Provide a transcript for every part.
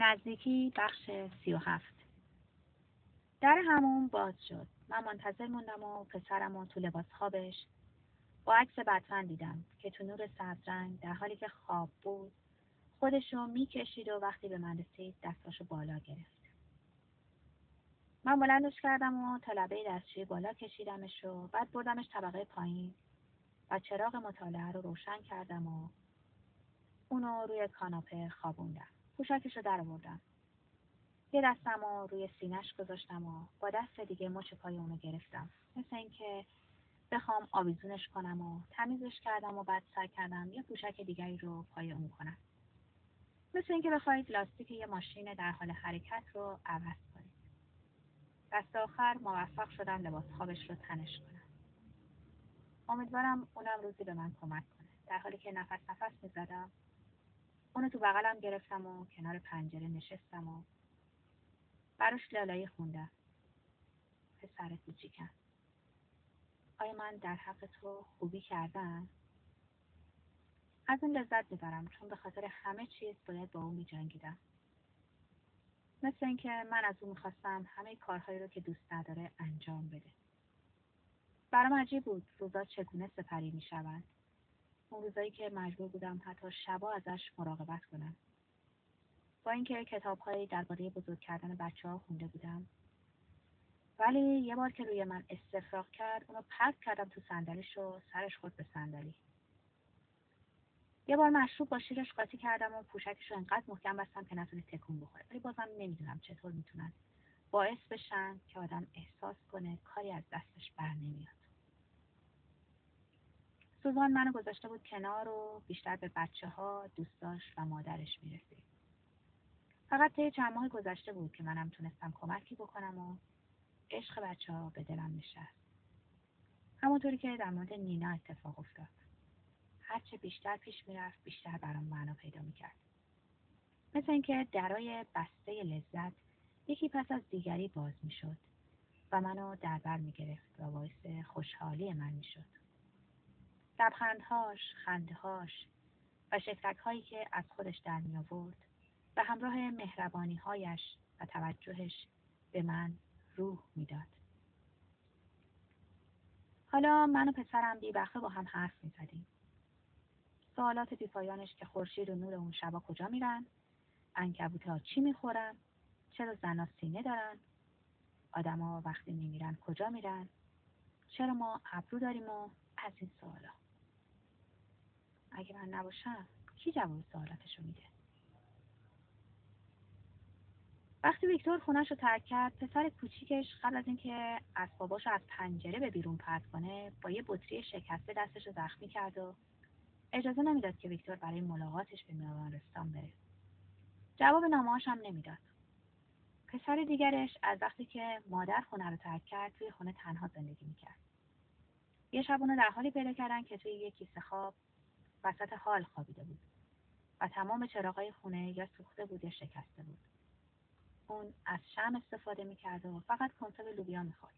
نزدیکی بخش سی و هفت. در همون باز شد. من منتظر موندم و پسرم و تو لباس خوابش با عکس بطن دیدم که تو نور سبزرنگ در حالی که خواب بود خودشو می‌کشید و وقتی به من رسید دستاشو بالا گرفت. من بلندش کردم و تا لبه دستشوی بالا کشیدمش و بعد بردمش طبقه پایین و چراغ مطالعه رو روشن کردم و اونو روی کاناپه خوابوندم. پوشاکش رو در آوردم یه دستم رو روی سینش گذاشتم و با دست دیگه مچ پای اونو گرفتم. مثل اینکه بخوام آویزونش کنم و تمیزش کردم و بعد سعی کردم یه پوشک دیگری رو پای اون کنم. مثل اینکه بخواید لاستیک یه ماشین در حال حرکت رو عوض کنید. دست آخر موفق شدم لباس خوابش رو تنش کنم. امیدوارم اونم روزی به من کمک کنه. در حالی که نفس نفس می‌زدم اونو تو بغلم گرفتم و کنار پنجره نشستم و براش لالایی خوندم. پسر کوچیکم. آیا من در حق تو خوبی کردم؟ از اون لذت می‌برم چون به خاطر همه چیز باید با او میجنگیدم. مثل اینکه من از او می‌خواستم همه کارهایی رو که دوست نداره انجام بده. برام عجیب بود روزا چگونه سپری می‌شوند. اون روزایی که مجبور بودم حتی شبا ازش مراقبت کنم. با اینکه کتابهایی درباره بزرگ کردن بچه ها خونده بودم. ولی یه بار که روی من استفراغ کرد اونو پرت کردم تو صندلیش و سرش خود به صندلی. یه بار مشروب با شیرش قاطی کردم و پوشکش رو انقدر محکم بستم که نتونه تکون بخوره. ولی بازم نمی‌دونم چطور می‌تونن باعث بشن که آدم احساس کنه کاری از دستش بر نمیاد سوزان منو گذاشته بود کنار و بیشتر به بچه ها، دوستاش و مادرش می‌رسید. فقط طی چند ماه گذشته بود که منم تونستم کمکی بکنم و عشق بچه ها به دلم نشست. همونطوری که در مورد نینا اتفاق افتاد. هرچه بیشتر پیش می‌رفت بیشتر برام معنا پیدا می‌کرد. مثل اینکه درای بسته لذت یکی پس از دیگری باز می‌شد و منو در بر می‌گرفت و باعث خوشحالی من می‌شد. لبخندهاش، خندهاش و شکلک هایی که از خودش در می آورد و همراه مهربانی هایش و توجهش به من روح می‌داد. حالا من و پسرم بیبخه با هم حرف می زدیم. سوالات بیپایانش که خورشید و نور اون شبا کجا میرن؟ انکبوت ها چی می‌خورن؟ چرا زنا سینه دارن؟ آدما وقتی میمیرن کجا میرن؟ چرا ما ابرو داریم و از این سوالا اگه من نباشم کی جواب سوالاتشو میده؟ وقتی ویکتور خونش رو ترک کرد پسر کوچیکش قبل از اینکه اسباباش از پنجره به بیرون پرت کنه با یه بطری شکسته دستش رو زخمی کرد و اجازه نمی‌داد که ویکتور برای ملاقاتش به رستان بره. جواب نامهاش هم نمی‌داد. پسر دیگرش از وقتی که مادر خونه رو ترک کرد توی خونه تنها زندگی می‌کرد. یه شب اونو در حالی پیدا کردن که توی یه کیسه خواب وسط حال خوابیده بود و تمام چراغای خونه یا سوخته بود یا شکسته بود. اون از شم استفاده می‌کرد و فقط کنسرو لوبیا می‌خورد.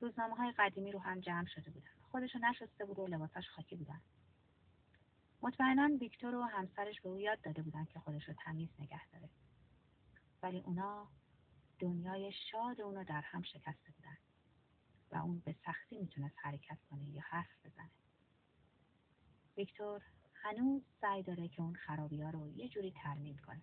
روزنامه های قدیمی رو هم جمع شده بودن. خودشو نشسته بود و لباساش خاکی بودن. مطمئنا ویکتور و همسرش به او یاد داده بودن که خودش رو تمیز نگه داره. ولی اونا دنیای شاد اونو در هم شکسته بودن و اون به سختی می‌تونست حرکت کنه یا حرف ویکتور هنوز سعی داره که اون خرابی ها رو یه جوری ترمیم کنه.